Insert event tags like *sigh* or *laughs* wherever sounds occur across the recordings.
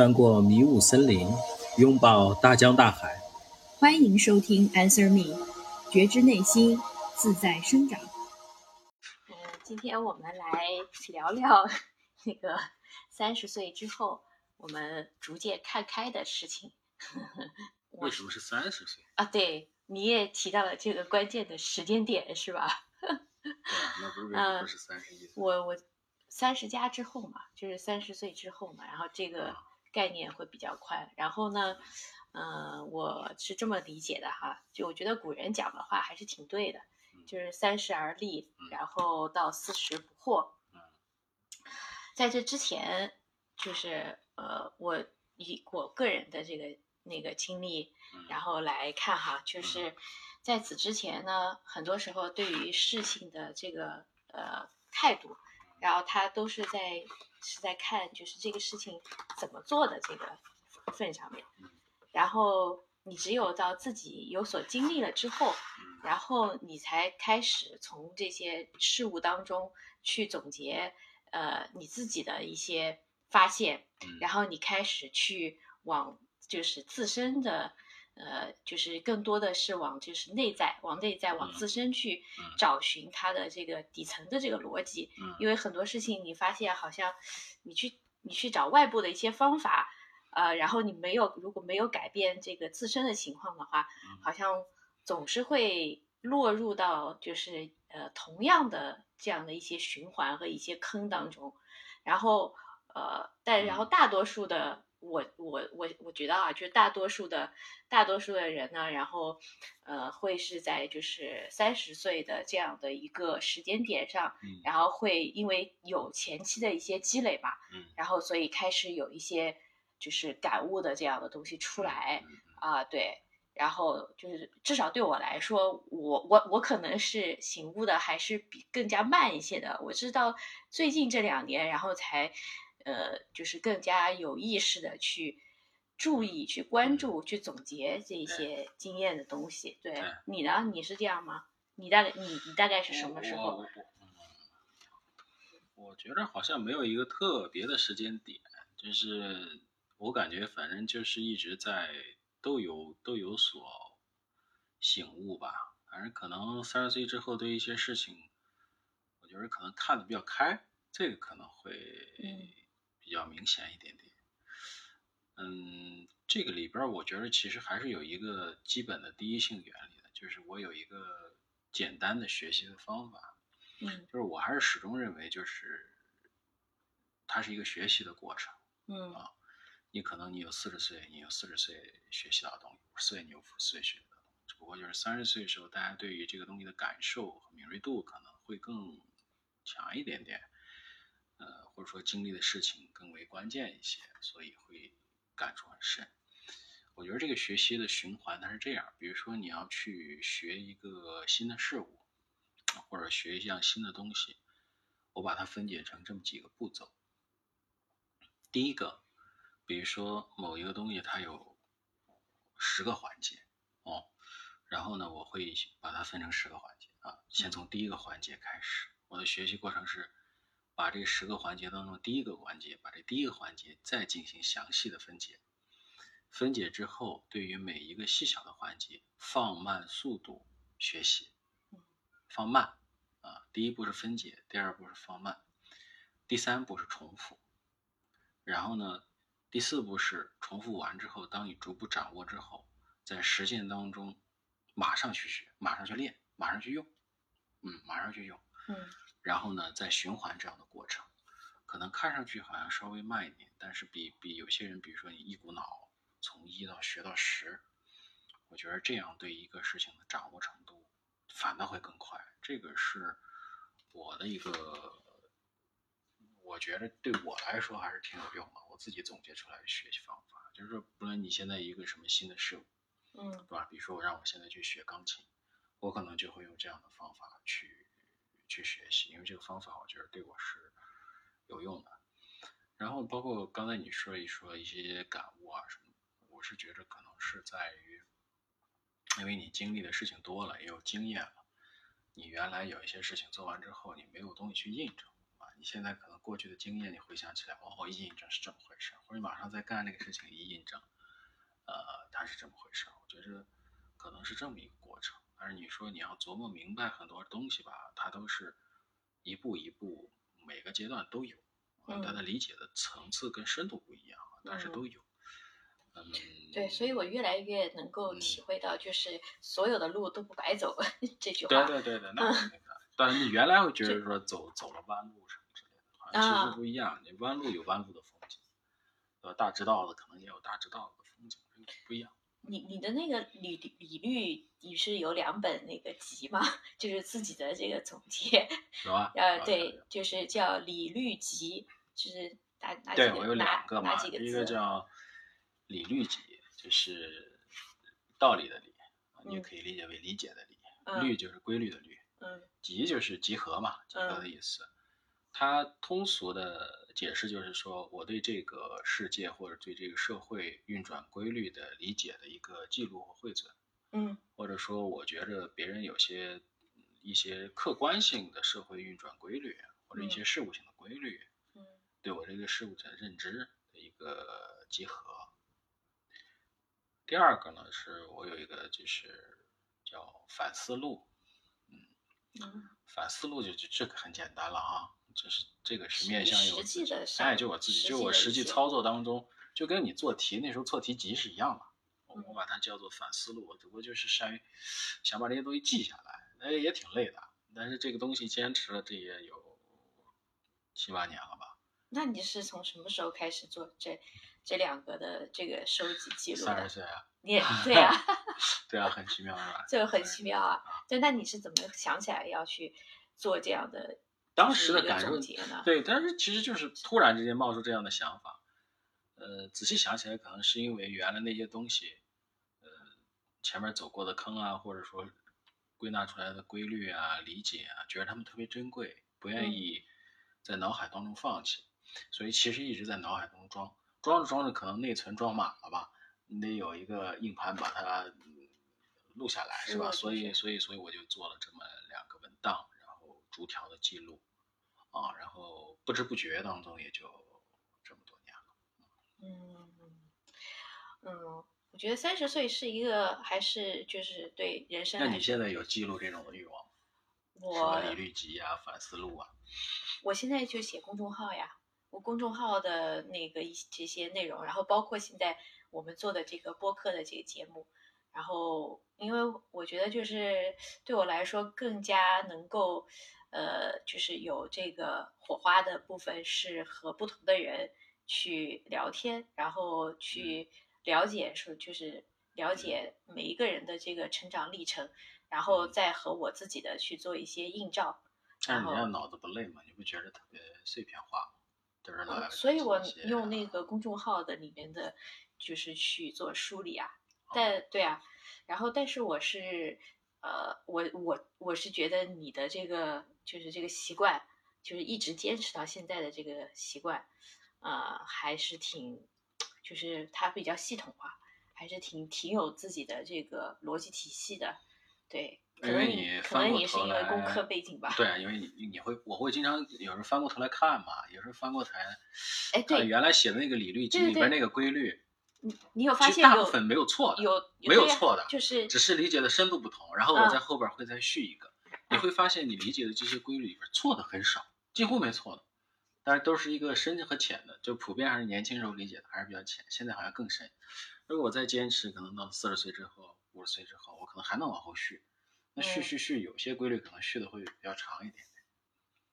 穿过迷雾森林，拥抱大江大海。欢迎收听《Answer Me》，觉知内心，自在生长。嗯，今天我们来聊聊那个三十岁之后我们逐渐看开的事情。*laughs* 为什么是三十岁啊？对，你也提到了这个关键的时间点，是吧？对，那不是为什么是三十一岁？我我三十加之后嘛，就是三十岁之后嘛，然后这个。概念会比较宽，然后呢，嗯，我是这么理解的哈，就我觉得古人讲的话还是挺对的，就是三十而立，然后到四十不惑。在这之前，就是呃，我以我个人的这个那个经历，然后来看哈，就是在此之前呢，很多时候对于事情的这个呃态度，然后他都是在。是在看就是这个事情怎么做的这个份上面，然后你只有到自己有所经历了之后，然后你才开始从这些事物当中去总结，呃，你自己的一些发现，然后你开始去往就是自身的。呃，就是更多的是往就是内在，往内在，往自身去找寻它的这个底层的这个逻辑。嗯，因为很多事情你发现好像你去你去找外部的一些方法，呃，然后你没有如果没有改变这个自身的情况的话，好像总是会落入到就是呃同样的这样的一些循环和一些坑当中。然后呃，但然后大多数的。我我我我觉得啊，就是大多数的大多数的人呢，然后呃会是在就是三十岁的这样的一个时间点上，然后会因为有前期的一些积累嘛，然后所以开始有一些就是感悟的这样的东西出来啊，对，然后就是至少对我来说，我我我可能是醒悟的还是比更加慢一些的，我知道最近这两年，然后才。呃，就是更加有意识的去注意、去关注、去总结这些经验的东西。对你呢？你是这样吗？你大概你你大概是什么时候？我觉得好像没有一个特别的时间点，就是我感觉反正就是一直在都有都有所醒悟吧。反正可能三十岁之后对一些事情，我觉得可能看的比较开，这个可能会。比较明显一点点，嗯，这个里边我觉得其实还是有一个基本的第一性原理的，就是我有一个简单的学习的方法，嗯，就是我还是始终认为就是它是一个学习的过程，嗯啊，你可能你有四十岁，你有四十岁学习到的东西，五十岁你有五十岁学到的东西，只不过就是三十岁的时候，大家对于这个东西的感受和敏锐度可能会更强一点点。或者说经历的事情更为关键一些，所以会感触很深。我觉得这个学习的循环它是这样，比如说你要去学一个新的事物，或者学一项新的东西，我把它分解成这么几个步骤。第一个，比如说某一个东西它有十个环节哦，然后呢，我会把它分成十个环节啊，先从第一个环节开始。我的学习过程是。把这十个环节当中第一个环节，把这第一个环节再进行详细的分解。分解之后，对于每一个细小的环节，放慢速度学习。放慢啊，第一步是分解，第二步是放慢，第三步是重复。然后呢，第四步是重复完之后，当你逐步掌握之后，在实践当中马上去学，马上去练，马上去用。嗯，马上去用。嗯。然后呢，再循环这样的过程，可能看上去好像稍微慢一点，但是比比有些人，比如说你一股脑从一到学到十，我觉得这样对一个事情的掌握程度反倒会更快。这个是我的一个，我觉得对我来说还是挺有用的。我自己总结出来的学习方法，就是说，不论你现在一个什么新的事物，嗯，对吧？比如说我让我现在去学钢琴，我可能就会用这样的方法去。去学习，因为这个方法我觉得对我是有用的。然后包括刚才你说一说一些感悟啊什么，我是觉得可能是在于，因为你经历的事情多了，也有经验了，你原来有一些事情做完之后，你没有东西去印证啊，你现在可能过去的经验，你回想起来，哦，一印证是这么回事，或者马上再干那个事情，一印证，呃，它是这么回事。我觉着可能是这么一个过程。但是你说你要琢磨明白很多东西吧，它都是一步一步，每个阶段都有，它的理解的层次跟深度不一样，但是都有。嗯，对，所以我越来越能够体会到，就是所有的路都不白走 *laughs* 这句话。对对对对，那肯定的。但是你原来会觉得说走走了弯路什么之类的，其实不一样。你弯路有弯路的风景，呃，大直道的可能也有大直道的风景，不一样。你你的那个理理律，你是有两本那个集吗？*laughs* 就是自己的这个总结。有啊。呃，对，就是叫《理律集》，就是哪哪几个？对我有两个嘛，一个叫。理律集就是道理的理，你也可以理解为理解的理。律就是规律的律。嗯。集就是集合嘛，集合的意思。它通俗的解释就是说，我对这个世界或者对这个社会运转规律的理解的一个记录和汇总。嗯。或者说，我觉着别人有些一些客观性的社会运转规律，或者一些事物性的规律，嗯，对我这个事物的认知的一个集合。第二个呢，是我有一个就是叫反思路，嗯，反思路就就这个很简单了啊，就是这个是面向有，的，哎，就我自己，就我实际操作当中，就跟你做题那时候错题集是一样的，我我把它叫做反思路，我只不过就是善于想把这些东西记下来，那，也挺累的，但是这个东西坚持了这也有七八年了吧？那你是从什么时候开始做这？这两个的这个收集记录，三十岁啊，你 *laughs* 对啊，对啊，很奇妙是吧？这个很奇妙啊，对，那你是怎么想起来要去做这样的？当时的感受？对，但是其实就是突然之间冒出这样的想法，呃，仔细想起来，可能是因为原来那些东西，呃，前面走过的坑啊，或者说归纳出来的规律啊、理解啊，觉得他们特别珍贵，不愿意在脑海当中放弃，所以其实一直在脑海当中装。装着装着，可能内存装满了吧？你得有一个硬盘把它录下来，是吧？所以，所以，所以我就做了这么逐条的记录，啊，然后不知不觉当中也就这么多年了。嗯嗯，我觉得三十岁是一个还是就是对人生？那你现在有记录这种的欲望吗？我理律集啊，反思录啊。我现在就写公众号呀。我公众号的那个一这些内容，然后包括现在我们做的这个播客的这个节目，然后因为我觉得就是对我来说更加能够，呃，就是有这个火花的部分是和不同的人去聊天，然后去了解说就是了解每一个人的这个成长历程，然后再和我自己的去做一些映照。但是你要脑子不累吗？你不觉得特别碎片化吗？就是所以，我用那个公众号的里面的，就是去做梳理啊。但对啊，然后，但是我是，呃，我我我是觉得你的这个就是这个习惯，就是一直坚持到现在的这个习惯，呃，还是挺，就是它比较系统化，还是挺挺有自己的这个逻辑体系的，对。因为你可能你是因为工科背景吧？对啊，因为你你会我会经常有时候翻过头来看嘛，有时候翻过头，哎，对，原来写的那个理律集里边那个规律，你你有发现大部分没有错的，有没有错的，就是只是理解的深度不同。然后我在后边会再续一个，你会发现你理解的这些规律里边错的很少，几乎没错的，但是都是一个深和浅的，就普遍还是年轻时候理解的还是比较浅，现在好像更深。如果我再坚持，可能到四十岁之后、五十岁之后，我可能还能往后续。那续续续，有些规律可能续的会比较长一点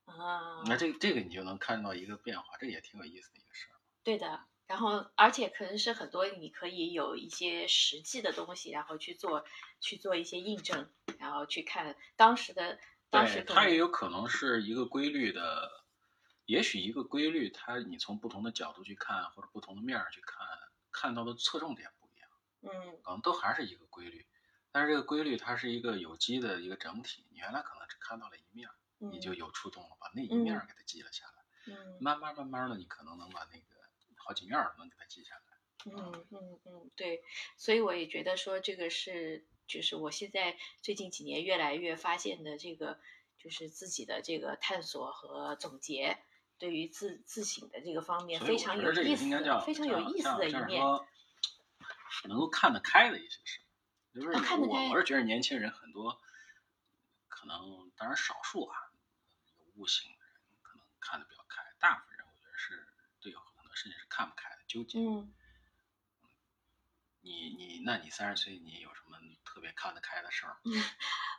啊。那这这个你就能看到一个变化，这也挺有意思的一个事儿。对的，然后而且可能是很多你可以有一些实际的东西，然后去做去做一些印证，然后去看当时的当时。它也有可能是一个规律的，也许一个规律，它你从不同的角度去看，或者不同的面儿去看，看到的侧重点不一样。嗯。可能都还是一个规律。但是这个规律它是一个有机的一个整体，你原来可能只看到了一面，你就有触动了，把那一面给它记了下来。嗯，慢慢慢慢的，你可能能把那个好几面能给它记下来。嗯嗯嗯，对，所以我也觉得说这个是，就是我现在最近几年越来越发现的这个，就是自己的这个探索和总结，对于自自省的这个方面非常有意思非常有意思的一面。能够看得开的一些事，就是我我是觉得年轻人很多，可能当然少数啊，有悟性的人可能看得比较开，大部分人我觉得是对有很多事情是看不开的，纠结。嗯，你你那你三十岁，你有什么特别看得开的事儿？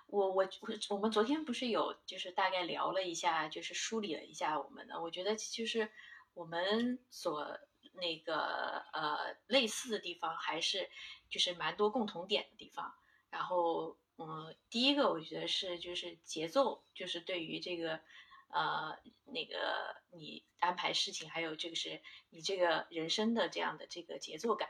我我我我们昨天不是有就是大概聊了一下，就是梳理了一下我们的，我觉得就是我们所那个呃类似的地方，还是就是蛮多共同点的地方。然后嗯，第一个我觉得是就是节奏，就是对于这个呃那个你安排事情，还有这个是你这个人生的这样的这个节奏感，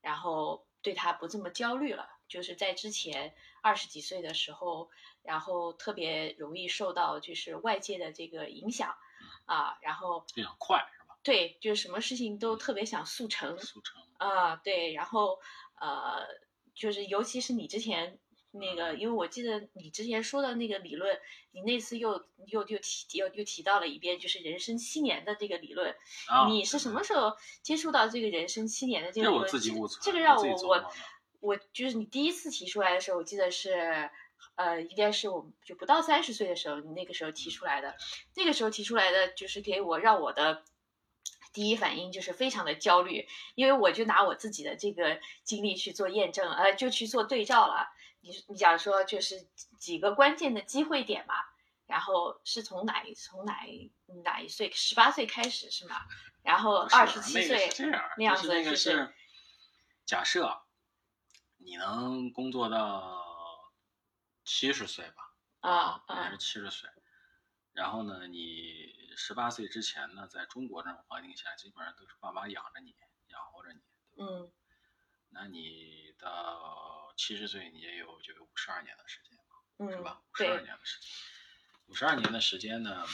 然后对他不这么焦虑了。就是在之前二十几岁的时候，然后特别容易受到就是外界的这个影响啊，然后比较快是吧？对，就是什么事情都特别想速成速成啊，对，然后呃，就是尤其是你之前那个，因为我记得你之前说的那个理论，你那次又又又提又又提到了一遍，就是人生七年的这个理论。啊，你是什么时候接触到这个人生七年的这个理论？这个让我我我就是你第一次提出来的时候，我记得是，呃，应该是我们就不到三十岁的时候，你那个时候提出来的。那个时候提出来的，就是给我让我的第一反应就是非常的焦虑，因为我就拿我自己的这个经历去做验证，呃，就去做对照了。你你讲说就是几个关键的机会点嘛，然后是从哪一从哪一哪一岁，十八岁开始是吗？然后二十七岁那样就是那个子就是是假设你能工作到七十岁吧，啊还是啊七十岁，然后呢，你十八岁之前呢，在中国这种环境下，基本上都是爸妈养着你，养活着你，嗯那你到七十岁，你也有就有五十二年的时间嘛，是嗯吧？五十二年的时间，五十二年的时间呢，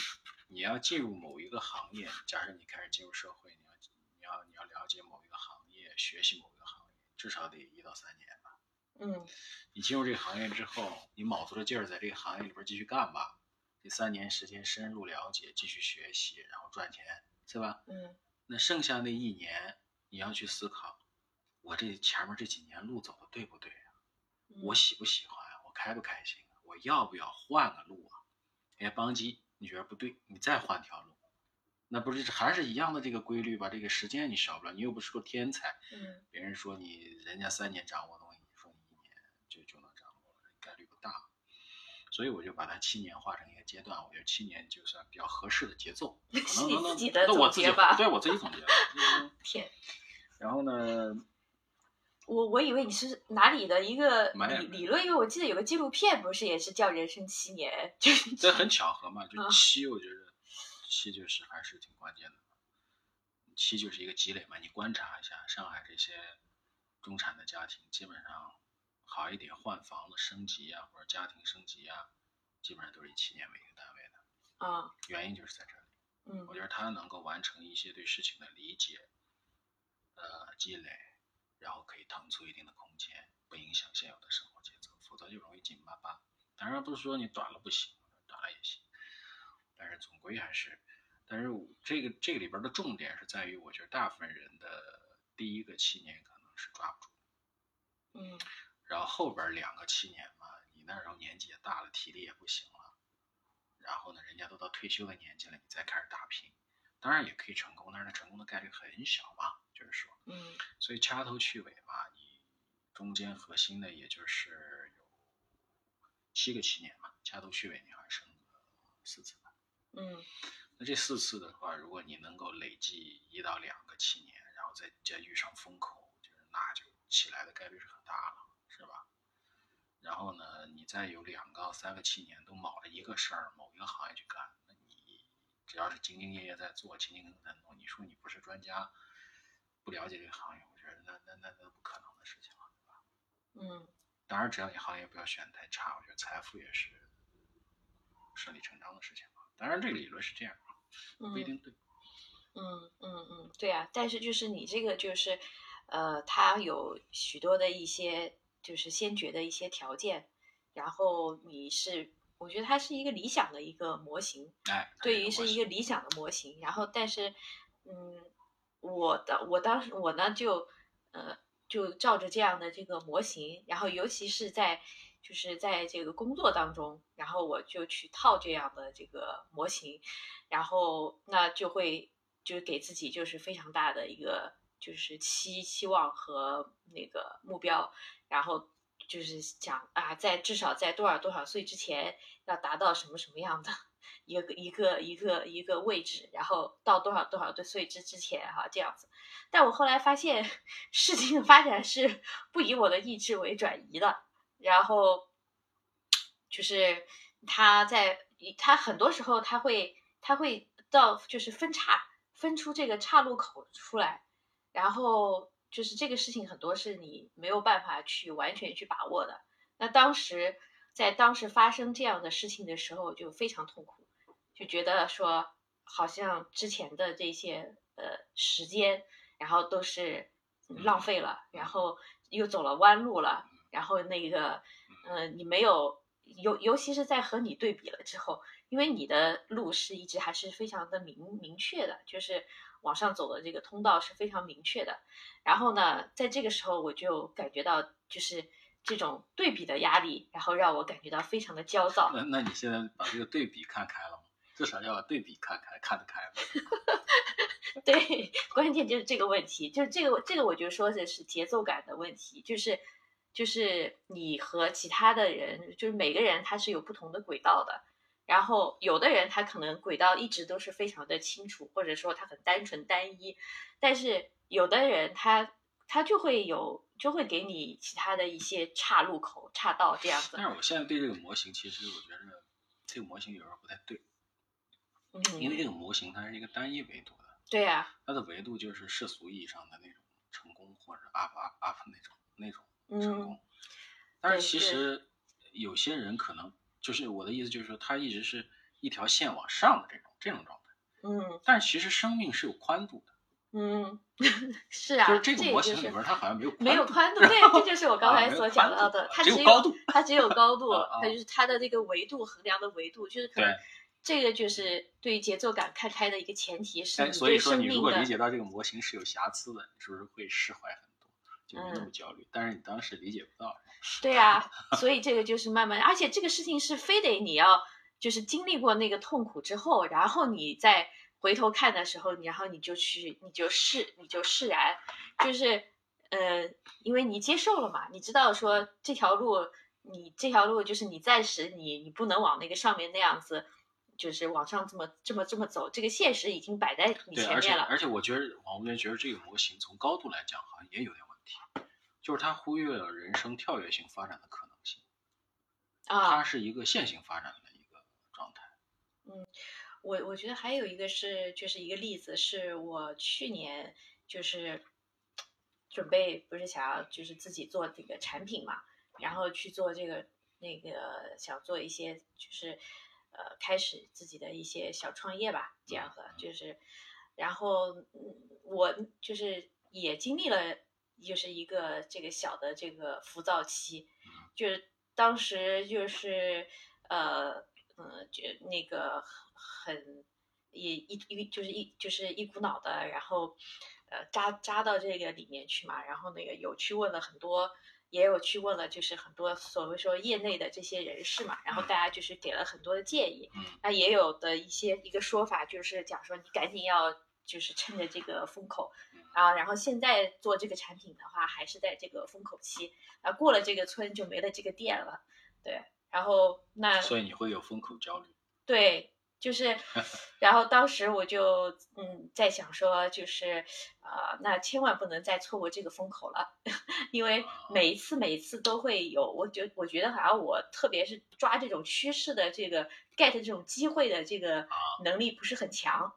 你要进入某一个行业，假设你开始进入社会，你要你要你要了解某一个行业，学习某一个行业，至少得一到三年吧。嗯你进入这个行业之后，你卯足了劲儿在这个行业里边继续干吧，这三年时间深入了解，继续学习，然后赚钱，是吧？嗯那剩下那一年，你要去思考，我这前面这几年路走的对不对我喜不喜欢啊？我开不开心啊？我要不要换个路啊？哎，邦基，你觉得不对，你再换条路，那不是还是一样的这个规律吧？这个时间你少不了，你又不是个天才，嗯别人说你人家三年掌握东西，你说你一年就就能掌握，概率不大。所以我就把它七年划成一个阶段，我觉得七年就算比较合适的节奏，*laughs* 可能能能自己的那我自己吧对我自己总结 *laughs* 天，然后呢，我我以为你是哪里的一个理理论，因为我记得有个纪录片，不是也是叫《人生七年》，就是这很巧合嘛，就啊七，我觉得七就是还是挺关键的。七就是一个积累嘛，你观察一下上海这些中产的家庭，基本上好一点换房子升级啊，或者家庭升级啊，基本上都是以七年为一个单位的。啊原因就是在这里，嗯我觉得他能够完成一些对事情的理解，呃，积累，然后可以腾出一定的空间，不影响现有的生活节奏，否则就容易紧巴巴。当然不是说你短了不行，短了也行，但是总归还是，但是我这个这个里边的重点是在于，我觉得大部分人的第一个七年可能是抓不住，嗯。然后后边两个七年嘛，你那时候年纪也大了，体力也不行了，然后呢，人家都到退休的年纪了，你再开始打拼，当然也可以成功，但是它成功的概率很小嘛，就是说，嗯所以掐头去尾嘛，你中间核心的也就是有七个七年嘛，掐头去尾你还剩个四次吧。嗯那这四次的话，如果你能够累计一到两个七年，然后再再遇上风口，就是那就起来的概率是很大了，是吧？然后呢，你再有两个、三个七年都卯着一个事儿、某一个行业去干，那你只要是兢兢业业在做、勤勤恳恳在弄，你说你不是专家，不了解这个行业，我觉得那那那那不可能的事情了，对吧？嗯当然，只要你行业不要选太差，我觉得财富也是顺理成章的事情嘛。当然，这个理论是这样啊，不一嗯定对。嗯嗯嗯，对啊，但是就是你这个就是，呃，它有许多的一些就是先决的一些条件，然后你是我觉得它是一个理想的一个模型，哎，对于是一个个理想的模型。然后，但是，嗯，我的我当时我呢就呃就照着这样的这个模型，然后尤其是在就是在这个工作当中，然后我就去套这样的这个模型，然后那就会就是给自己就是非常大的一个就是期期望和那个目标，然后就是讲啊，在至少在多少多少岁之前要达到什么什么样的一个一个一个一个位置，然后到多少多少的岁之之前哈、这样子。但我后来发现 *laughs* 事情的发展是不以我的意志为转移的，然后就是他在他很多时候他会他会到就是分叉分出这个岔路口出来，然后就是这个事情很多是你没有办法去完全去把握的。那当时在当时发生这样的事情的时候，就非常痛苦，就觉得说好像之前的这些呃时间，然后都是浪费了，然后又走了弯路了，然后那个呃你没有尤尤其是在和你对比了之后，因为你的路是一直还是非常的明明确的，就是往上走的这个通道是非常明确的。然后呢，在这个时候我就感觉到就是这种对比的压力，然后让我感觉到非常的焦躁。那那你现在把这个对比看开了吗？至少要把对比看开，看得开吗？*laughs* 对，关键就是这个问题，就是这个这个，我就说的是节奏感的问题，就是就是你和其他的人，就是每个人他是有不同的轨道的，然后有的人他可能轨道一直都是非常的清楚，或者说他很单纯单一，但是有的人他他就会有就会给你其他的一些岔路口、岔道这样子但，是我现在对这个模型，其实我觉得这个模型有时候不太对，嗯，因为这。个模型它是一个单一维度的，对呀、它的维度就是世俗意义上的那种成功或者 up up up 那种那种成嗯功。但是其实有些人可能就是我的意思，就是说它一直是一条线往上的这种这种状态，嗯。但其实生命是有宽度的，嗯，*laughs* 是啊，就是这个模型里边它好像没有没有宽度，*laughs* 对，这就是我刚才所讲到的它只只有高度它只有高度，*laughs* 它就是它的这个维度衡量的维度，就是可能这个就是对于节奏感看开的一个前提，是所以对生命说你如果理解到这个模型是有瑕疵的，你是不是会释怀就没那么嗯焦虑？但是你当时理解不到，对啊，*laughs* 所以这个就是慢慢，而且这个事情是非得你要就是经历过那个痛苦之后，然后你再回头看的时候，然后你就去，你就释，你就释然，就是呃，因为你接受了嘛，你知道说这条路，你这条路就是你暂时你你不能往那个上面那样子。就是往上这么这么这么走，这个现实已经摆在你对，而且前面了。而且我觉得王无边觉得这个模型从高度来讲好像也有点问题，就是他忽略了人生跳跃性发展的可能性，啊它啊，是一个线性发展的一个状态。嗯我我觉得还有一个是，就是一个例子，是我去年就是准备不是想要就是自己做这个产品嘛，然后去做这个那个想做一些就是呃开始自己的一些小创业吧，这样的就是，然后嗯我就是也经历了就是一个这个小的这个浮躁期，就是当时就是呃呃就那个很也一一就是一就是一股脑的，然后呃扎扎到这个里面去嘛，然后那个有去问了很多。也有去问了，就是很多所谓说业内的这些人士嘛，然后大家就是给了很多的建议。嗯那也有的一些一个说法，就是讲说你赶紧要就是趁着这个风口啊，然后现在做这个产品的话，还是在这个风口期啊，过了这个村就没了这个店了，对。然后那所以你会有风口焦虑。对，就是，*laughs* 然后当时我就嗯在想说，就是啊、那千万不能再错过这个风口了，*laughs* 因为每一次每一次都会有，我觉我觉得好像我特别是抓这种趋势的这个 get 这种机会的这个能力不是很强，啊，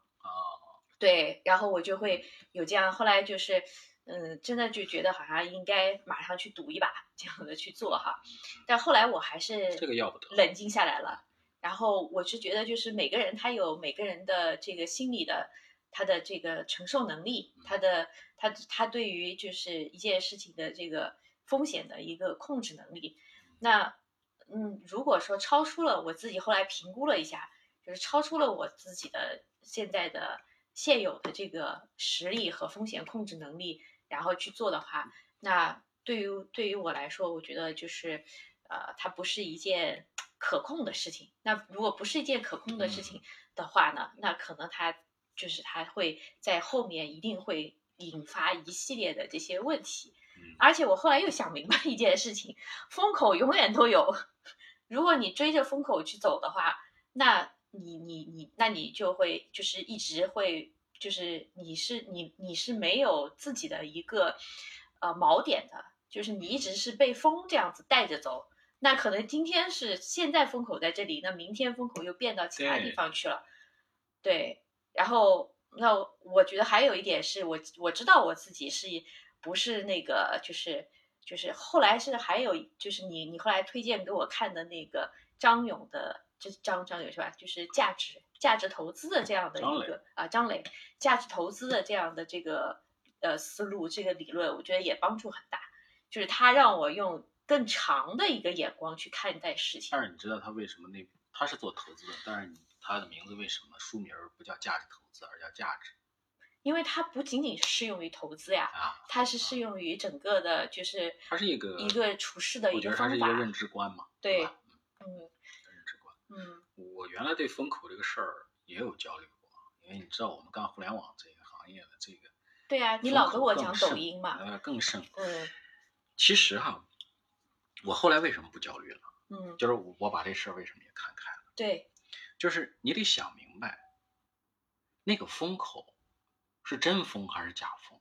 对，然后我就会有这样，后来就是，嗯，真的就觉得好像应该马上去赌一把，这样的去做哈。但后来我还是这个要不得冷静下来了。然后我是觉得，就是每个人他有每个人的这个心理的他的这个承受能力，他的他他对于就是一件事情的这个风险的一个控制能力。那嗯，如果说超出了我自己后来评估了一下，就是超出了我自己的现在的现有的这个实力和风险控制能力，然后去做的话，那对于对于我来说，我觉得就是呃，它不是一件可控的事情。那如果不是一件可控的事情的话呢，那可能它就是它会在后面一定会引发一系列的这些问题。嗯而且我后来又想明白一件事情，风口永远都有。*laughs* 如果你追着风口去走的话，那你你你，那你就会就是一直会就是你是你你是没有自己的一个呃锚点的，就是你一直是被风这样子带着走。那可能今天是现在风口在这里，那明天风口又变到其他地方去了。对，然后那我觉得还有一点是我我知道我自己是不是那个就是就是后来是还有就是你你后来推荐给我看的那个张勇的，就是张张磊是吧？就是价值价值投资的这样的一个啊张磊价值投资的这样的这个呃思路这个理论，我觉得也帮助很大，就是他让我用更长的一个眼光去看待事情。但是你知道他为什么那他是做投资的，但是你他的名字为什么书名不叫价值投资，而叫价值因为它不仅仅适用于投资呀，啊？它是适用于整个的，就是它是一个一个处事的我觉一个方法。得它是一个认知观嘛，对吧？嗯。嗯我原来对风口这个事儿也有焦虑过，因为你知道我们干互联网这个行业的这个，对啊，你老跟我讲抖音嘛，呃，更甚。嗯 *laughs* 其实哈，我后来为什么不焦虑了？嗯，就是我把这事儿为什么也看开了，对，就是你得想明白，那个风口是真风还是假风。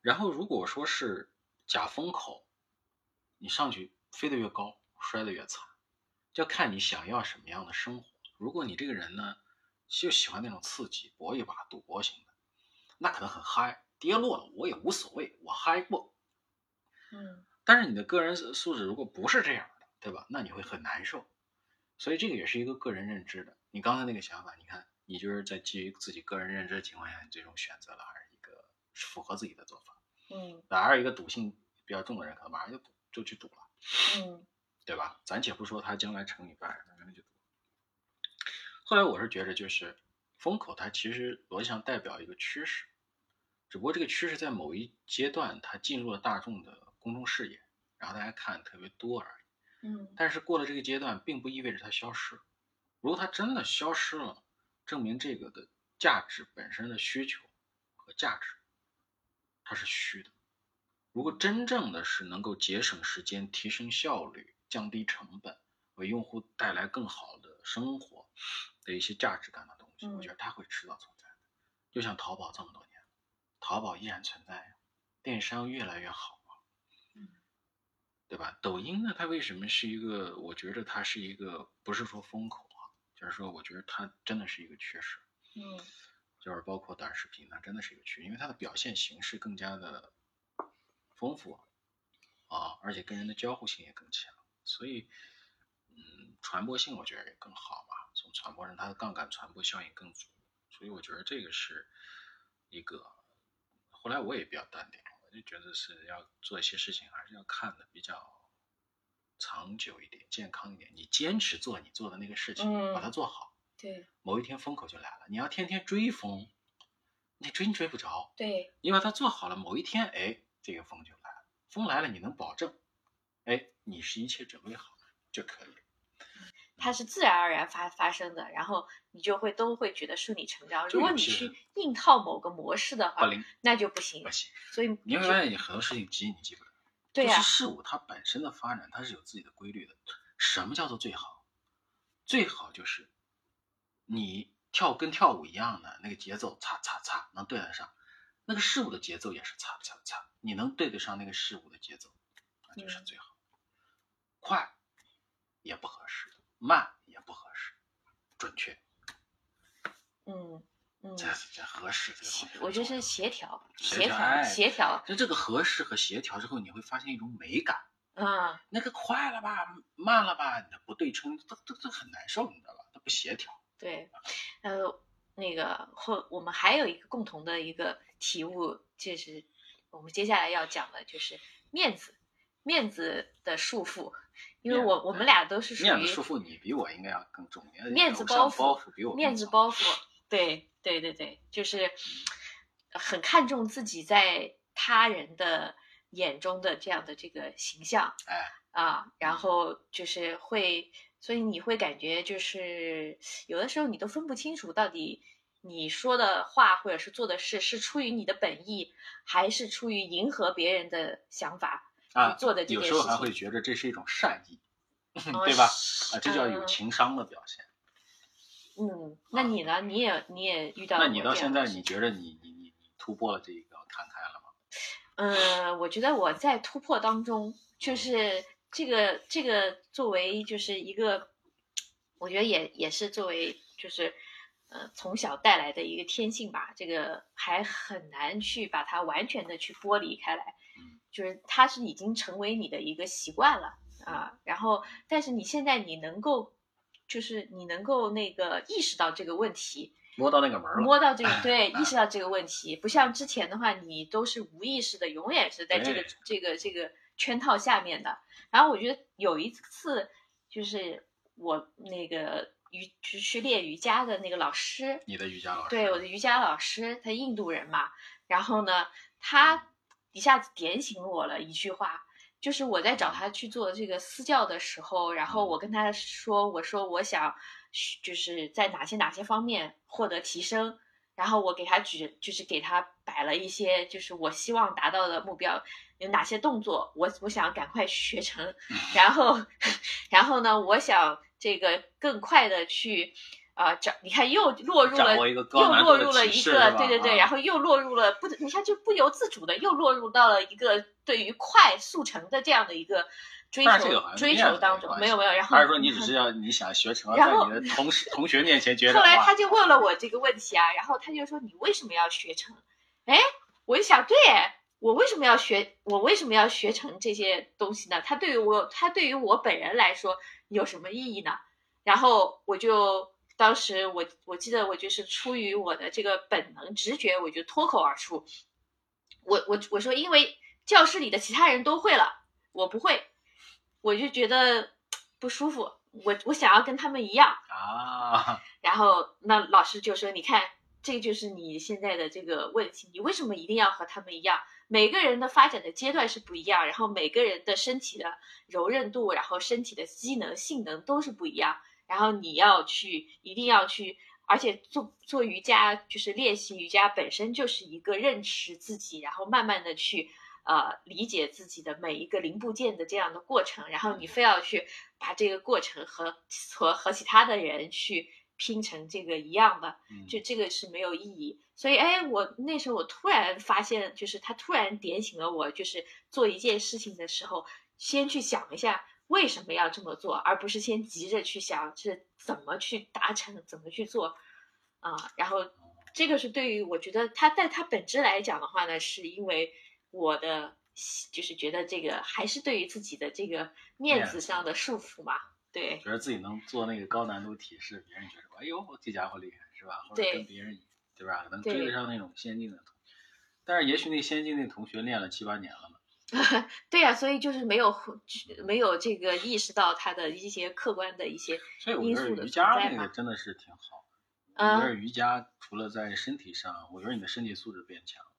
然后如果说是假风口，你上去飞得越高，摔得越惨，就看你想要什么样的生活。如果你这个人呢，就喜欢那种刺激、搏一把、赌博型的，那可能很嗨，跌落了我也无所谓，我嗨过。嗯但是你的个人素素质如果不是这样的，对吧？那你会很难受。所以这个也是一个个人认知的。你刚才那个想法，你看，你就是在基于自己个人认知的情况下，你最终选择了还是一个符合自己的做法。嗯哪还有一个赌性比较重的人，可能马上就赌就去赌了，嗯对吧？咱且不说它将来成与败，他可能就赌。后来我是觉得，就是风口它其实逻辑上代表一个趋势，只不过这个趋势在某一阶段它进入了大众的公众视野，然后大家看特别多而已。嗯但是过了这个阶段，并不意味着它消失。如果它真的消失了，证明这个的价值本身的需求和价值，它是虚的。如果真正的是能够节省时间、提升效率、降低成本，为用户带来更好的生活的一些价值感的东西，嗯我觉得它会迟早存在的。就像淘宝这么多年，淘宝依然存在呀，电商越来越好。嗯对吧？抖音呢，它为什么是一个？我觉得它是一个，不是说风口啊，就是说，我觉得它真的是一个趋势，嗯就是包括短视频，它真的是一个趋势，因为它的表现形式更加的丰富啊，而且跟人的交互性也更强，所以，嗯，传播性我觉得也更好嘛。从传播上，它的杠杆传播效应更足，所以我觉得这个是一个。后来我也比较淡定，我就觉得是要做一些事情，还是要看的比较长久一点、健康一点。你坚持做你做的那个事情，嗯把它做好，对某一天风口就来了。你要天天追风，你追你追不着。对你把它做好了，某一天，哎，这个风就来了。风来了，你能保证，哎，你是一切准备好了就可以了。它是自然而然发发生的，然后你就会都会觉得顺理成章。如果你去硬套某个模式的话，那就不行不。行，所以你会发现你很多事情急你急不得。对呀、就是事物它本身的发展，它是有自己的规律的。什么叫做最好？最好就是你跳跟跳舞一样的那个节奏，擦擦擦，能对得上。那个事物的节奏也是擦擦擦，你能对得上那个事物的节奏，那就是嗯最好。快也不合适，慢也不合适，准确，嗯嗯，这这合适这个东西很重要。我觉得是协调，协协调，协调。就这个合适和协调之后，你会发现一种美感。嗯，那个快了吧，慢了吧，你的不对称，这这这很难受，你知道吧？它不协调。对，呃，那个后我们还有一个共同的一个体悟，就是我们接下来要讲的就是面子，面子的束缚因为我我们俩都是属于面子束缚你比我应该要更重，面子包袱包袱比我面子包袱，对对对对，就是很看重自己在他人的眼中的这样的这个形象哎，啊，然后就是会，所以你会感觉就是有的时候你都分不清楚到底你说的话或者是做的事是出于你的本意，还是出于迎合别人的想法啊做的这有件事情时候还会觉得这是一种善意，*laughs* 哦对吧？啊，这叫有嗯情商的表现。嗯，那你呢？你也你也遇到那你到现在，你觉得你你你你突破了这个看开了吗？嗯，我觉得我在突破当中，就是这个这个作为就是一个，我觉得也也是作为就是呃从小带来的一个天性吧，这个还很难去把它完全的去剥离开来嗯，就是它是已经成为你的一个习惯了啊。然后，但是你现在你能够，就是你能够那个意识到这个问题，摸到那个门儿了，摸到这个，*laughs* 对，意识到这个问题，不像之前的话，你都是无意识的，永远是在这个这个这个圈套下面的。然后我觉得有一次，就是我那个瑜就是去练瑜伽的那个老师，你的瑜伽老师，对我的瑜伽老师，他印度人嘛，然后呢，他一下子点醒我了一句话，就是我在找他去做这个私教的时候，然后我跟他说，我说我想就是在哪些哪些方面获得提升，然后我给他举，就是给他摆了一些，就是我希望达到的目标有哪些动作，我我想赶快学成，然后 *laughs* 然后呢，我想这个更快的去。啊，这你看又落入了，又落入了一个对对对，啊然后又落入了不，你看就不由自主的又落入到了一个对于快速成的这样的一个追求追求当中，没有没有，然后还是说你只是要你想学成，然后在你的同事同学面前觉得后来他就问了我这个问题啊，然后他就说你为什么要学成？哎，我就想对，我为什么要学？我为什么要学成这些东西呢？它对于我，它对于我本人来说有什么意义呢？然后我就当时我我记得我就是出于我的这个本能直觉，我就脱口而出，我我我说因为教室里的其他人都会了，我不会，我就觉得不舒服，我我想要跟他们一样。啊，*laughs* 然后那老师就说：“你看，这就是你现在的这个问题，你为什么一定要和他们一样？每个人的发展的阶段是不一样，然后每个人的身体的柔韧度，然后身体的机能、性能都是不一样。然后你要去，一定要去，而且做做瑜伽，就是练习瑜伽本身就是一个认识自己，然后慢慢的去。”呃，理解自己的每一个零部件的这样的过程，然后你非要去把这个过程和和和其他的人去拼成这个一样的，嗯就这个是没有意义。所以，哎，我那时候我突然发现，就是他突然点醒了我，就是做一件事情的时候，先去想一下为什么要这么做，而不是先急着去想是怎么去达成，怎么去做啊。然后，这个是对于我觉得它，在它本质来讲的话呢，是因为我的就是觉得这个还是对于自己的这个面面子子上的束缚嘛，对。觉得自己能做那个高难度体式，别人觉得哎呦这家伙厉害是吧？或者跟别人对吧，能追得上那种先进的同学。但是也许那先进那同学练了七八年了嘛，*laughs* 对呀、所以就是没有没有这个意识到他的一些客观的一些，所以我觉因素的得瑜伽那个真的是挺好。我觉得瑜伽除了在身体上，我觉得你的身体素质变强了。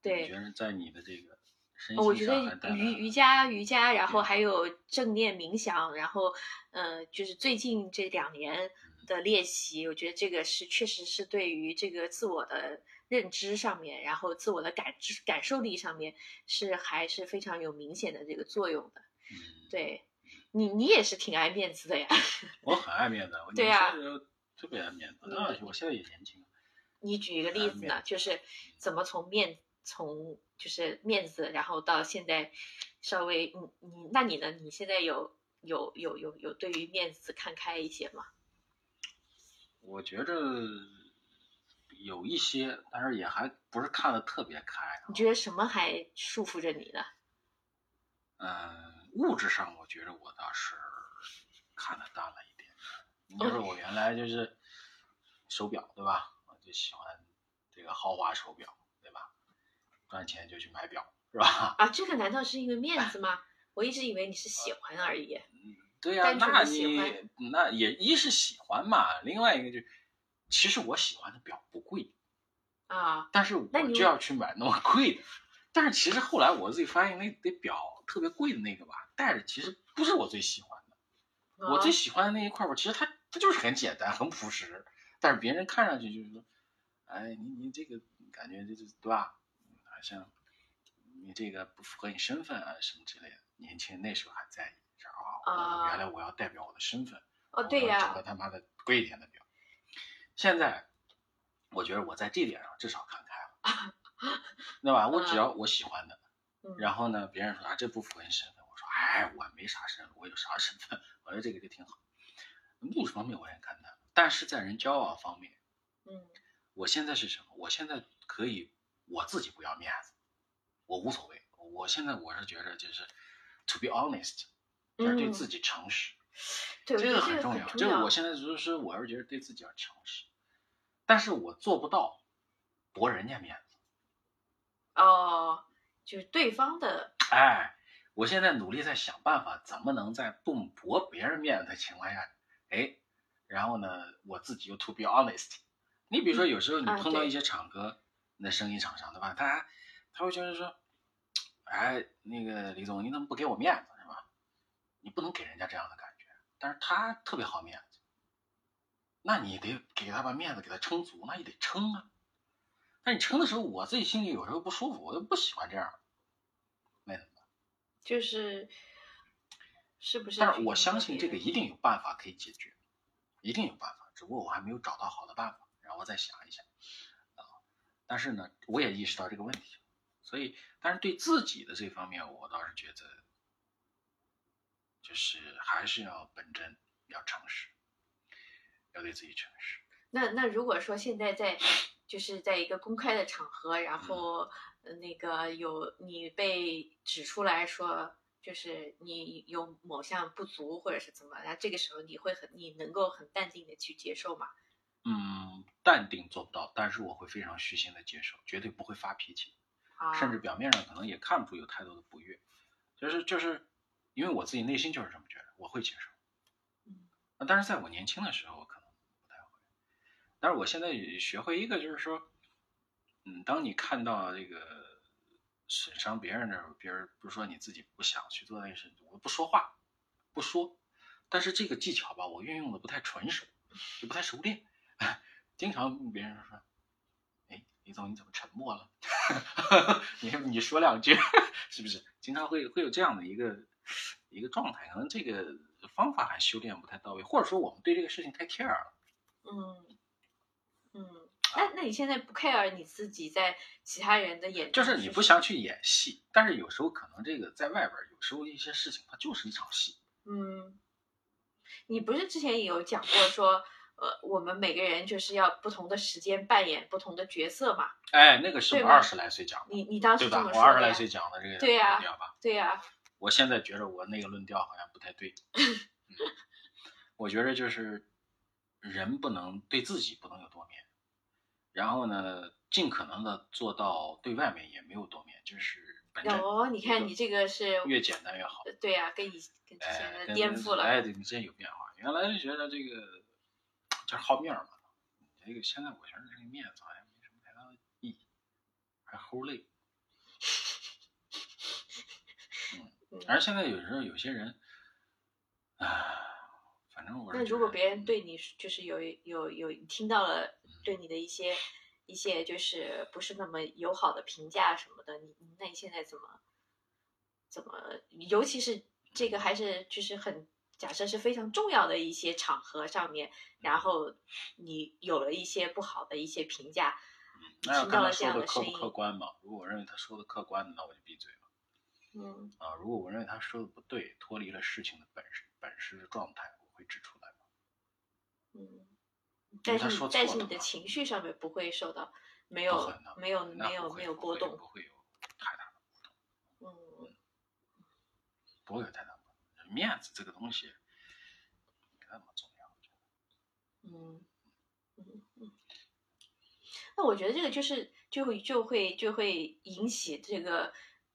对我觉得在你的这个身我觉心上还带来得瑜瑜伽瑜伽，然后还有正念冥想，然后呃，就是最近这两年的练习，我觉得这个是确实是对于这个自我的认知上面，然后自我的感知感受力上面是还是非常有明显的这个作用的。嗯，对你，你也是挺爱面子的呀。*laughs* 我很爱面子，我对呀特别爱面子。嗯那我现在也年轻，你举一个例子呢，就是怎么从面从就是面子，然后到现在稍微你你那你呢？你现在有有有有有对于面子看开一些吗？我觉着有一些，但是也还不是看得特别开啊。你觉得什么还束缚着你呢？嗯，物质上我觉得我倒是看得淡了一点。你就是我原来就是手表，对吧？我就喜欢这个豪华手表，对吧？赚钱就去买表，是吧？啊，这个难道是因为面子吗？*laughs* 我一直以为你是喜欢而已。对呀、那你那也一是喜欢嘛，另外一个就，其实我喜欢的表不贵，啊，但是我就要去买那么贵的。但是其实后来我自己发现，那那表特别贵的那个吧，戴着其实不是我最喜欢的。我最啊喜欢的那一块儿吧，其实它它就是很简单、很朴实，但是别人看上去就是说，哎，你你这个感觉就是对吧？好像你这个不符合你身份啊什么之类的。年轻人那时候还在意，说啊，我啊原来我要代表我的身份，哦，对呀、找个他妈的贵一点的表。现在我觉得我在这点上至少看开了，*laughs* 对吧？我只要我喜欢的，嗯，然后呢，别人说啊这不符合你身份，我说哎我没啥身份，我有啥身份？我觉得这个就挺好。物质方面我也看淡，但是在人交往方面，嗯我现在是什么？我现在可以我自己不要面子，我无所谓。我现在我是觉得就是 to be honest，就是对嗯自己诚实，对，这个个很重要。很重要这个我现在就是说，我是觉得对自己要诚实，但是我做不到驳人家面子。哦，就是对方的 *tsk* 哎，我现在努力在想办法，怎么能在不驳别人面子的情况下，哎，然后呢，我自己又 to be honest。你比如说，有时候你碰到一些场合，那生意场上对吧？他他会觉得说，哎，那个李总，你怎么不给我面子是吧？你不能给人家这样的感觉，但是他特别好面子，那你得给他把面子给他撑足，那也得撑啊。但你撑的时候，我自己心里有时候不舒服，我就不喜欢这样，那怎么办？就是是不是？但是我相信这个一定有办法可以解决，一定有办法，只不过我还没有找到好的办法，然后我再想一想啊。但是呢，我也意识到这个问题，所以，但是对自己的这方面，我倒是觉得，就是还是要本真，要诚实，要对自己诚实。那那如果说现在在就是在一个公开的场合，然嗯后、呃那个有你被指出来说，就是你有某项不足或者是怎么，那这个时候你会很你能够很淡定的去接受吗？嗯，淡定做不到，但是我会非常虚心的接受，绝对不会发脾气。啊，甚至表面上可能也看不出有太多的不悦，就是就是因为我自己内心就是这么觉得，我会接受。嗯啊，但是在我年轻的时候可能不太会，但是我现在也学会一个，就是说，嗯，当你看到这个损伤别人的时候，别人不是说你自己不想去做那件事，我不说话，不说，但是这个技巧吧，我运用的不太纯熟，就不太熟练，*laughs* 经常别人说，哎，李总你怎么沉默了？*laughs* 你你说两句，*laughs* 是不是？经常会会有这样的一个一个状态，可能这个方法还修炼不太到位，或者说我们对这个事情太 care 了。嗯嗯，那那你现在不 care 你自己在其他人的眼中就是你不想去演戏，但是有时候可能这个在外边，有时候一些事情它就是一场戏。嗯，你不是之前也有讲过说，呃，我们每个人就是要不同的时间扮演不同的角色嘛？哎，那个是我二十来岁讲的，你你当时对吧？这么说的我二十来岁讲的这个对呀。对呀、我现在觉着我那个论调好像不太对。嗯我觉得就是人不能对自己不能有多面，然后呢，尽可能的做到对外面也没有多面，就是本真。有，你看你这个是越简单越好。呃对呀、跟以跟之前颠覆了。哎，对，你这有变化。原来就觉得这个就是好面儿嘛，这个现在我觉得这个面子好像没什么太大的意义，还齁累。而现在有时候有些人，啊，反正我是那如果别人对你就是有有有听到了对你的一些一些就是不是那么友好的评价什么的，你那你现在怎么怎么，尤其是这个还是就是很假设是非常重要的一些场合上面，然后你有了一些不好的一些评价，那要看他听到了这说的客客观嘛。如果我认为他说的客观，那我就闭嘴了嗯啊。如果我认为他说的不对，脱离了事情的本身本身的状态，我会指出来。嗯，但是你但是你的情绪上面不会受到没有没有没有没有波动，不会有太大的波动嗯不会有太大的波动。面子这个东西没那么重要。嗯嗯嗯。那我觉得这个就是就会就会就会引起这个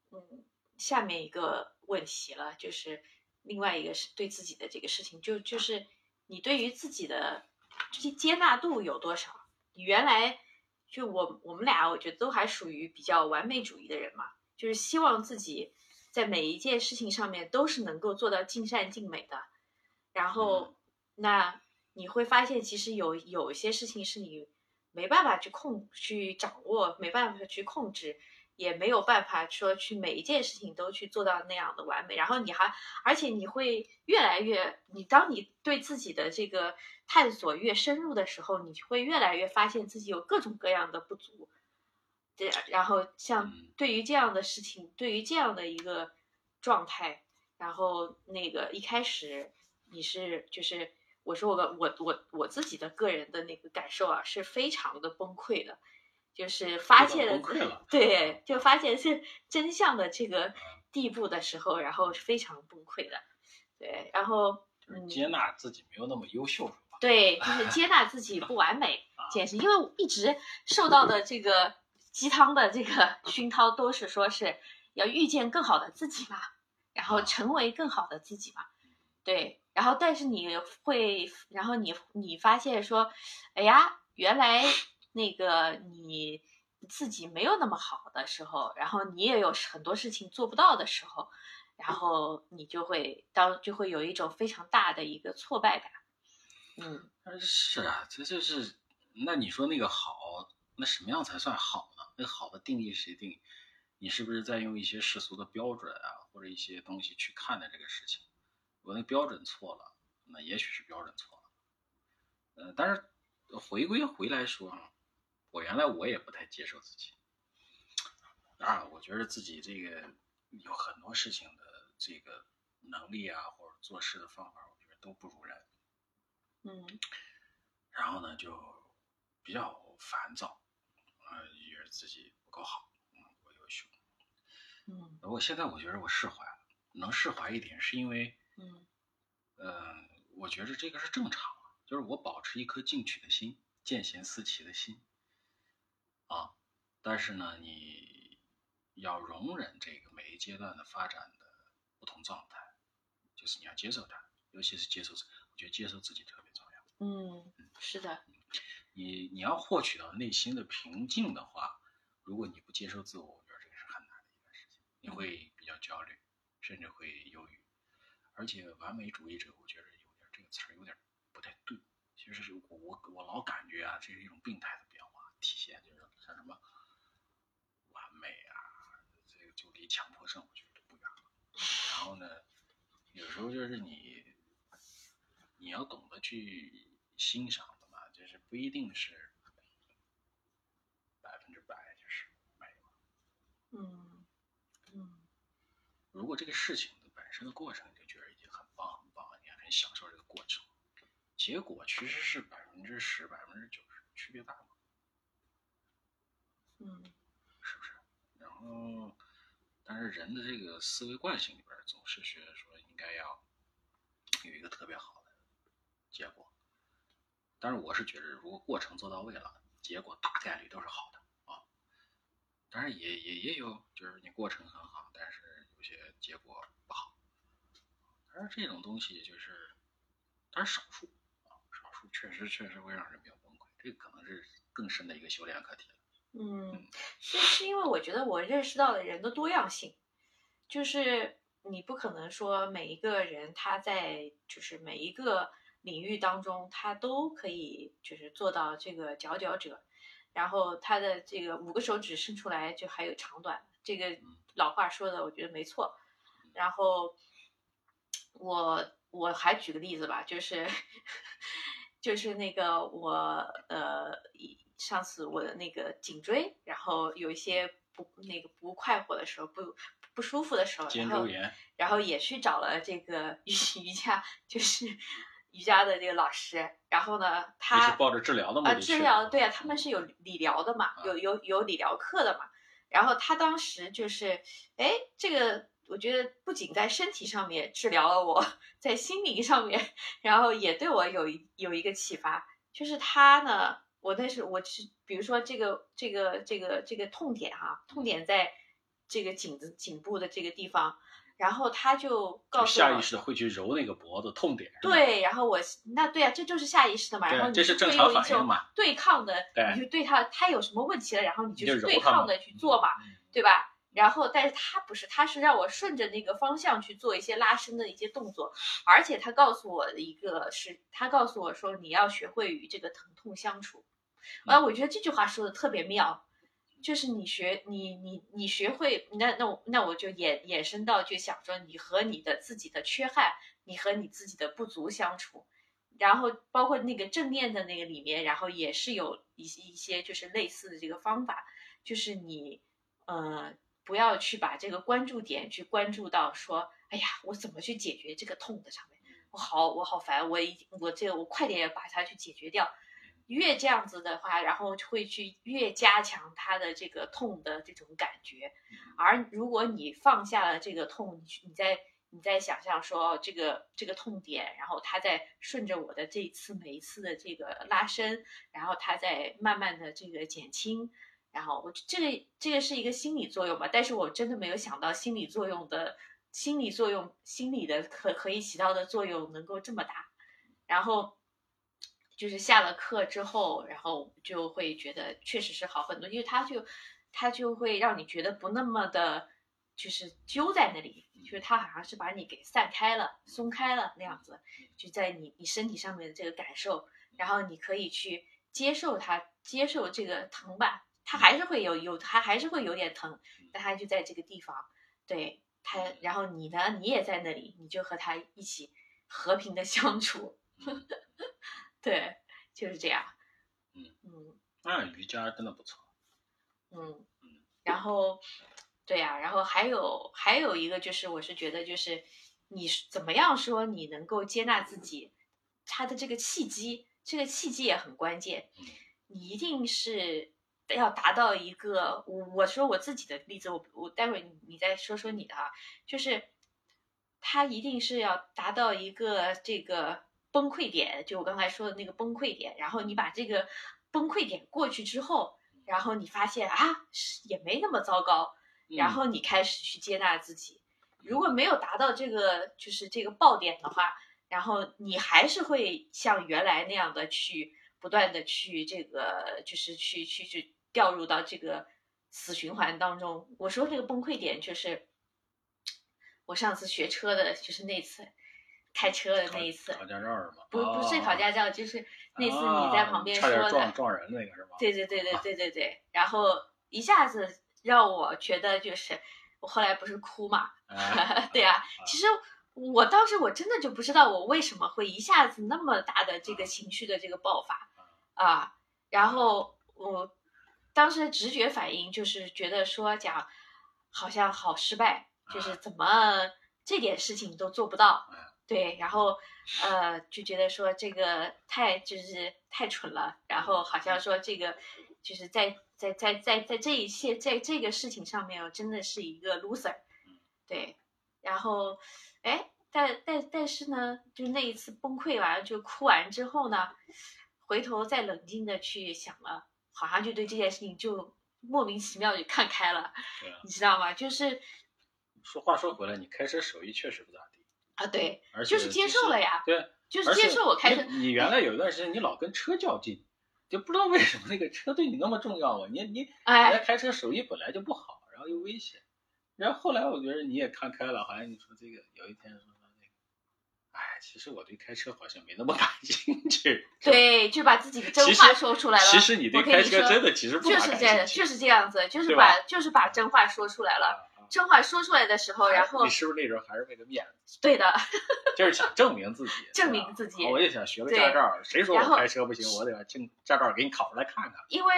嗯下面一个问题了，就是另外一个是对自己的这个事情，就就是你对于自己的这些接纳度有多少？你原来就我我们俩，我觉得都还属于比较完美主义的人嘛，就是希望自己在每一件事情上面都是能够做到尽善尽美的。然后，那你会发现，其实有有一些事情是你没办法去控、去掌握，没办法去控制，也没有办法说去每一件事情都去做到那样的完美。然后你还，而且你会越来越，你当你对自己的这个探索越深入的时候，你会越来越发现自己有各种各样的不足。对然后像对于这样的事情，对于这样的一个状态，然后那个一开始。你是就是我说我的我我我自己的个人的那个感受啊，是非常的崩溃的，就是发现了 *laughs* 对，就发现是 *laughs* 真相的这个地步的时候，然后是非常崩溃的，对，然后接纳自己没有那么优秀，*laughs* 对，就是接纳自己不完美，简直因为我一直受到的这个鸡汤的这个熏陶，都是说是要遇见更好的自己嘛，然后成为更好的自己嘛，对。然后，但是你会，然后你你发现说，哎呀，原来那个你自己没有那么好的时候，然后你也有很多事情做不到的时候，然后你就会当就会有一种非常大的一个挫败感。嗯，是啊，这就是，那你说那个好，那什么样才算好呢？那好的定义谁定？你是不是在用一些世俗的标准啊，或者一些东西去看待这个事情？我那标准错了，那也许是标准错了，呃，但是回归回来说，我原来我也不太接受自己。当然，我觉得自己这个有很多事情的这个能力啊，或者做事的方法，我觉得都不如人。嗯。然后呢，就比较烦躁，呃，觉得自己不够好，嗯，不优秀。嗯。我现在我觉得我释怀了，能释怀一点是因为。嗯，呃，我觉得这个是正常，就是我保持一颗进取的心，见贤思齐的心，啊，但是呢，你要容忍这个每一阶段的发展的不同状态，就是你要接受它，尤其是接受，我觉得接受自己特别重要。嗯，是的，你你要获取到内心的平静的话，如果你不接受自我，我觉得这个是很难的一件事情，你会比较焦虑，甚至会忧郁。而且完美主义者，我觉得有点这个词儿有点不太对。其实是我我我老感觉啊，这是一种病态的变化，体现就是像什么完美啊，这个就离强迫症我觉得不远了。然后呢，有时候就是你你要懂得去欣赏的嘛，就是不一定是百分之百就是美。嗯嗯，如果这个事情的本身的过程。就觉得已经很棒很棒，你很享受这个过程，结果其实是百分之十、百分之九十，区别大吗？嗯，是不是？然后，但是人的这个思维惯性里边总是觉得说应该要有一个特别好的结果，但是我是觉得如果过程做到位了，结果大概率都是好的啊。当然也也也有就是你过程很好，但是有些结果不好。但是这种东西就是，但是少数啊，少数确实确实会让人比较崩溃，这可能是更深的一个修炼课题了。嗯，是是因为我觉得我认识到了人的多样性，就是你不可能说每一个人他在就是每一个领域当中他都可以就是做到这个佼佼者，然后他的这个五个手指伸出来就还有长短，这个老话说的我觉得没错，然后。我我还举个例子吧，就是 *laughs* 就是那个我呃上次我的那个颈椎，然后有一些不那个不快活的时候，不不舒服的时候，然后然后也去找了这个瑜瑜伽，就是 *laughs* 瑜伽的这个老师，然后呢，他是抱着治疗的目的啊，治疗对啊，他们是有理疗的嘛，有有有理疗课的嘛，然后他当时就是哎这个。我觉得不仅在身体上面治疗了我，*laughs* 在心灵上面，然后也对我有一有一个启发。就是他呢，我那是我是，比如说这个这个这个这个痛点哈，痛点在这个颈子颈部的这个地方，然后他就告诉我，下意识的会去揉那个脖子痛点。对，然后我那对啊，这就是下意识的嘛，然后，你这是就正常会有一种反应嘛。对抗的，你就对他他有什么问题了，然后你就你就去揉它嘛对抗的去做嘛，嗯对吧？然后，但是他不是，他是让我顺着那个方向去做一些拉伸的一些动作，而且他告诉我的一个是，他告诉我说你要学会与这个疼痛相处。啊，我觉得这句话说的特别妙，就是你学你你你学会，那那我那我就衍衍生到就想说，你和你的自己的缺憾，你和你自己的不足相处，然后包括那个正念的那个里面，然后也是有一一些就是类似的这个方法，就是你呃不要去把这个关注点去关注到说，哎呀，我怎么去解决这个痛的上面，我好我好烦，我一我这个我快点把它去解决掉。越这样子的话，然后会去越加强他的这个痛的这种感觉，而如果你放下了这个痛，你去你在你在想象说哦这个这个痛点，然后它在顺着我的这一次每一次的这个拉伸，然后它在慢慢的这个减轻，然后我这个这个是一个心理作用吧，但是我真的没有想到心理作用的心理作用心理的可可以起到的作用能够这么大，然后。就是下了课之后，然后就会觉得确实是好很多，因为它就它就会让你觉得不那么的，就是揪在那里，就是它好像是把你给散开了、松开了那样子，就在你你身体上面的这个感受，然后你可以去接受它，接受这个疼吧，它还是会有有，它还是会有点疼，但它就在这个地方，对它，然后你呢，你也在那里，你就和它一起和平的相处。*laughs* 对，就是这样。嗯嗯那瑜伽真的不错。嗯嗯，然后，对呀、然后还有还有一个就是，我是觉得就是你是怎么样说你能够接纳自己，他的这个契机，这个契机也很关键。你一定是要达到一个，我我说我自己的例子，我我待会你再说说你的啊，就是他一定是要达到一个这个崩溃点，就我刚才说的那个崩溃点，然后你把这个崩溃点过去之后，然后你发现啊，是也没那么糟糕，然嗯后你开始去接纳自己。如果没有达到这个就是这个爆点的话，然后你还是会像原来那样的去不断的去这个就是去去去掉入到这个死循环当中。我说这个崩溃点就是我上次学车的，就是那次开车的那一次，考驾照是吗？不不是考驾照，就是那次你在旁边啊差点说的，撞撞人那个是吧？对对对对对对对，然后一下子让我觉得就是我后来不是哭嘛，哎 *laughs* 对啊，其实我当时我真的就不知道我为什么会一下子那么大的这个情绪的这个爆发啊，然后我当时的直觉反应就是觉得说讲好像好失败，就是怎么这点事情都做不到，对，然后呃就觉得说这个太就是太蠢了，然后好像说这个就是在在在在在这一切在这个事情上面，我真的是一个 loser，对，然后哎，但但但是呢，就那一次崩溃完就哭完之后呢，回头再冷静的去想了，好像就对这件事情就莫名其妙就看开了，你知道吗？就是说话说回来，你开车手艺确实不咋地，啊，对，而且就是接受了呀，对，就是接受我开车，你你原来有一段时间你老跟车较劲，就不知道为什么那个车对你那么重要啊！你你你哎，在开车手艺本来就不好，然后又危险，然后后来我觉得你也看开了，好像你说这个有一天说说那个，哎，其实我对开车好像没那么感兴趣。*laughs* 对，就把自己的真话说出来了。其实你对开车真的其实不咋就是这样，感兴趣，就是这样子，就是把就是把真话说出来了。啊真话说出来的时候，然后你是不是那时候还是为了面子，对的，就是想证明自己，证明自己 *laughs* 我也想学个驾照，谁说我开车不行，我得把证驾照给你考出来看看。因为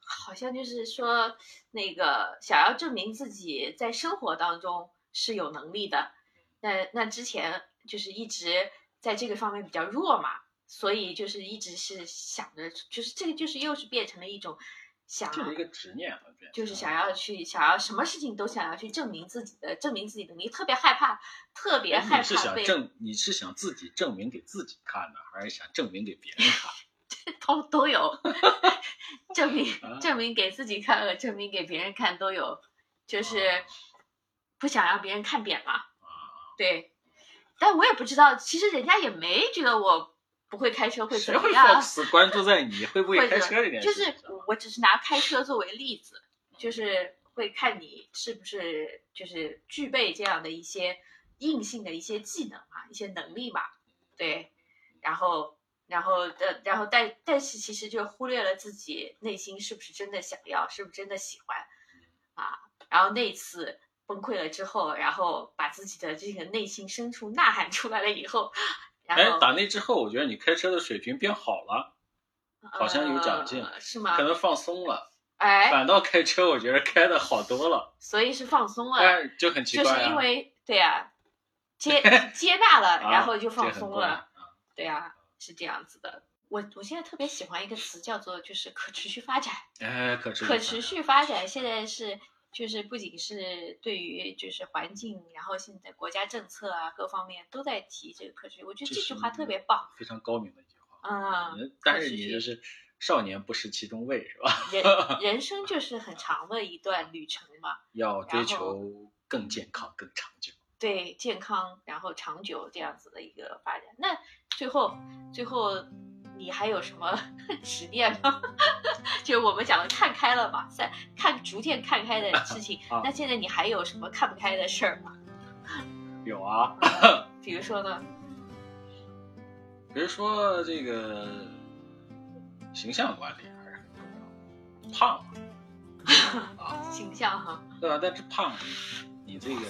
好像就是说那个想要证明自己在生活当中是有能力的，那那之前就是一直在这个方面比较弱嘛，所以就是一直是想着，就是这个就是又是变成了一种想这是一个执念就是想要去想要什么事情都想要去证明自己的，证明自己的能力，特别害怕，特别害怕你是想证，你是想自己证明给自己看呢，还是想证明给别人看？这 *laughs* 都都有，*laughs* 证明啊证明给自己看和证明给别人看都有，就是不想让别人看扁嘛。对，但我也不知道，其实人家也没觉得我不会开车会怎么样。关注在你会不 *laughs* 会开车这件就是事情上？我我只是拿开车作为例子，就是会看你是不是就是具备这样的一些硬性的一些技能嘛，一些能力嘛，对，然后然后呃然后但但是其实就忽略了自己内心是不是真的想要，是不是真的喜欢啊，然后那次。崩溃了之后，然后把自己的这个内心深处呐喊出来了以后，然哎，后打那之后，我觉得你开车的水平变好了，好像有长进呃是吗？可能放松了，哎，反倒开车我觉得开的好多了，所以是放松了，哎，就很奇怪就是。因为对呀、*laughs* 接接纳了，啊然后就放松了，对呀、是这样子的。我我现在特别喜欢一个词叫做就是可持续发展，哎，可持续可持续发展现在是就是不仅是对于就是环境，然后现在国家政策啊各方面都在提这个可持续，我觉得这句话特别棒，非常高明的一句话。嗯，嗯但是你就是少年不识其中味是吧？人 *laughs* 人生就是很长的一段旅程嘛，要追求更健康、更长久。对健康，然后长久这样子的一个发展。那最后，最后你还有什么 *laughs* 执念吗？*laughs* 就是我们讲的看开了嘛，在看逐渐看开的 *laughs* 事情。啊那现在你还有什么看不开的事儿吗？有啊，比如说呢？比如说这个形象管理还是很重要，胖嘛，啊，形象哈，对吧？但是胖，你这个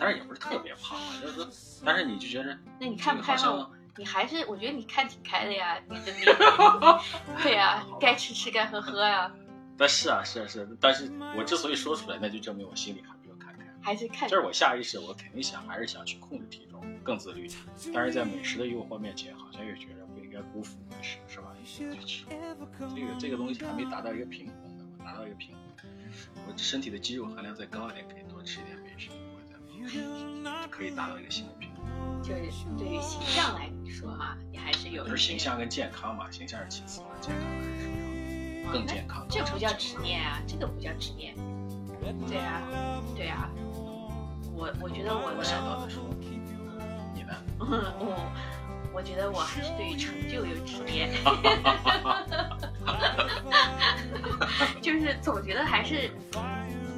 但是也不是特别胖啊，就是说，但是你就觉得那你看不开吗？你还是我觉得你看挺开的呀，你的你，*laughs* 对呀、该吃吃该喝喝呀，但是啊，是啊，是啊，但是我之所以说出来，那就证明我心里还没有看开。还是看就是我下意识，我肯定想还是想去控制体重，更自律。但是在美食的诱惑面前，好像又觉得不应该辜负美食，是吧？这个这个东西还没达到一个平衡呢，我达到一个平衡，我身体的肌肉含量再高一点，可以多吃一点美食，我再可以达到一个新的平衡。就是对于形象来说哈、你还是有形象跟健康嘛，形象是其次嘛，健康还是要，更健康。这不叫执念啊，这个不叫执念。对啊，对啊，我我觉得我，我想到的是，你呢？我 *laughs* *laughs* 我觉得我还是对于成就有执念，*laughs* 就是总觉得还是，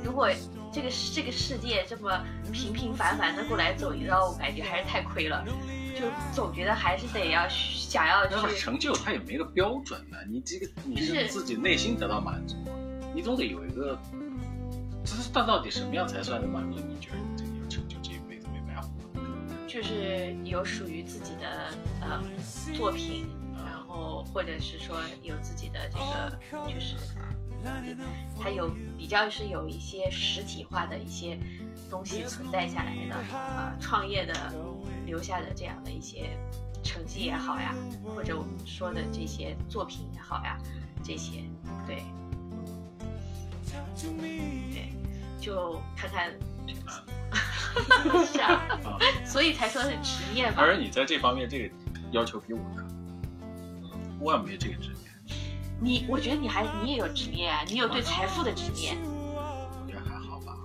如果这个这个世界这么平平凡凡的过来走一遭，我感觉还是太亏了，就总觉得还是得要想要但是去。成就它也没个标准呢，你这个你是是自己内心得到满足，你总得有一个，这是到到底什么样才算是满足？你觉得你这个有成就，这一辈子没白活？就是有属于自己的呃作品，然后或者是说有自己的这个就是，还有比较是有一些实体化的一些东西存在下来的，呃，创业的留下的这样的一些成绩也好呀，或者我们说的这些作品也好呀，这些对，对，就看看。是 *laughs* 啊，啊，所以才说是职业嘛。而你在这方面这个要求比我高，我也没这个执念，你，我觉得你还你也有执念啊，你有对财富的执念。我觉得还好吧。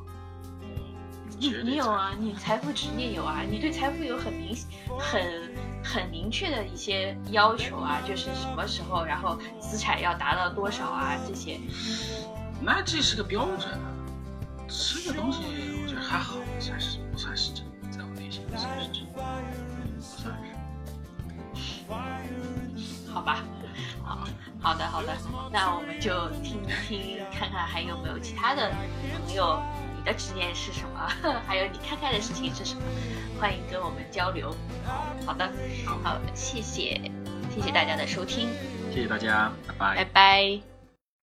你你有啊，你财富执念有啊，你对财富有很明很很明确的一些要求啊，就是什么时候，然后资产要达到多少啊，这些。那这是个标准啊。吃的东西我觉得还好，不算是不算是真的，在我内心不算是真的，不算是。好吧，好好的好的，那我们就听一听，看看还有没有其他的朋友，你的执念是什么？还有你看开的事情是什么？欢迎跟我们交流。好的，好，谢谢，谢谢大家的收听，谢谢大家，拜拜拜拜。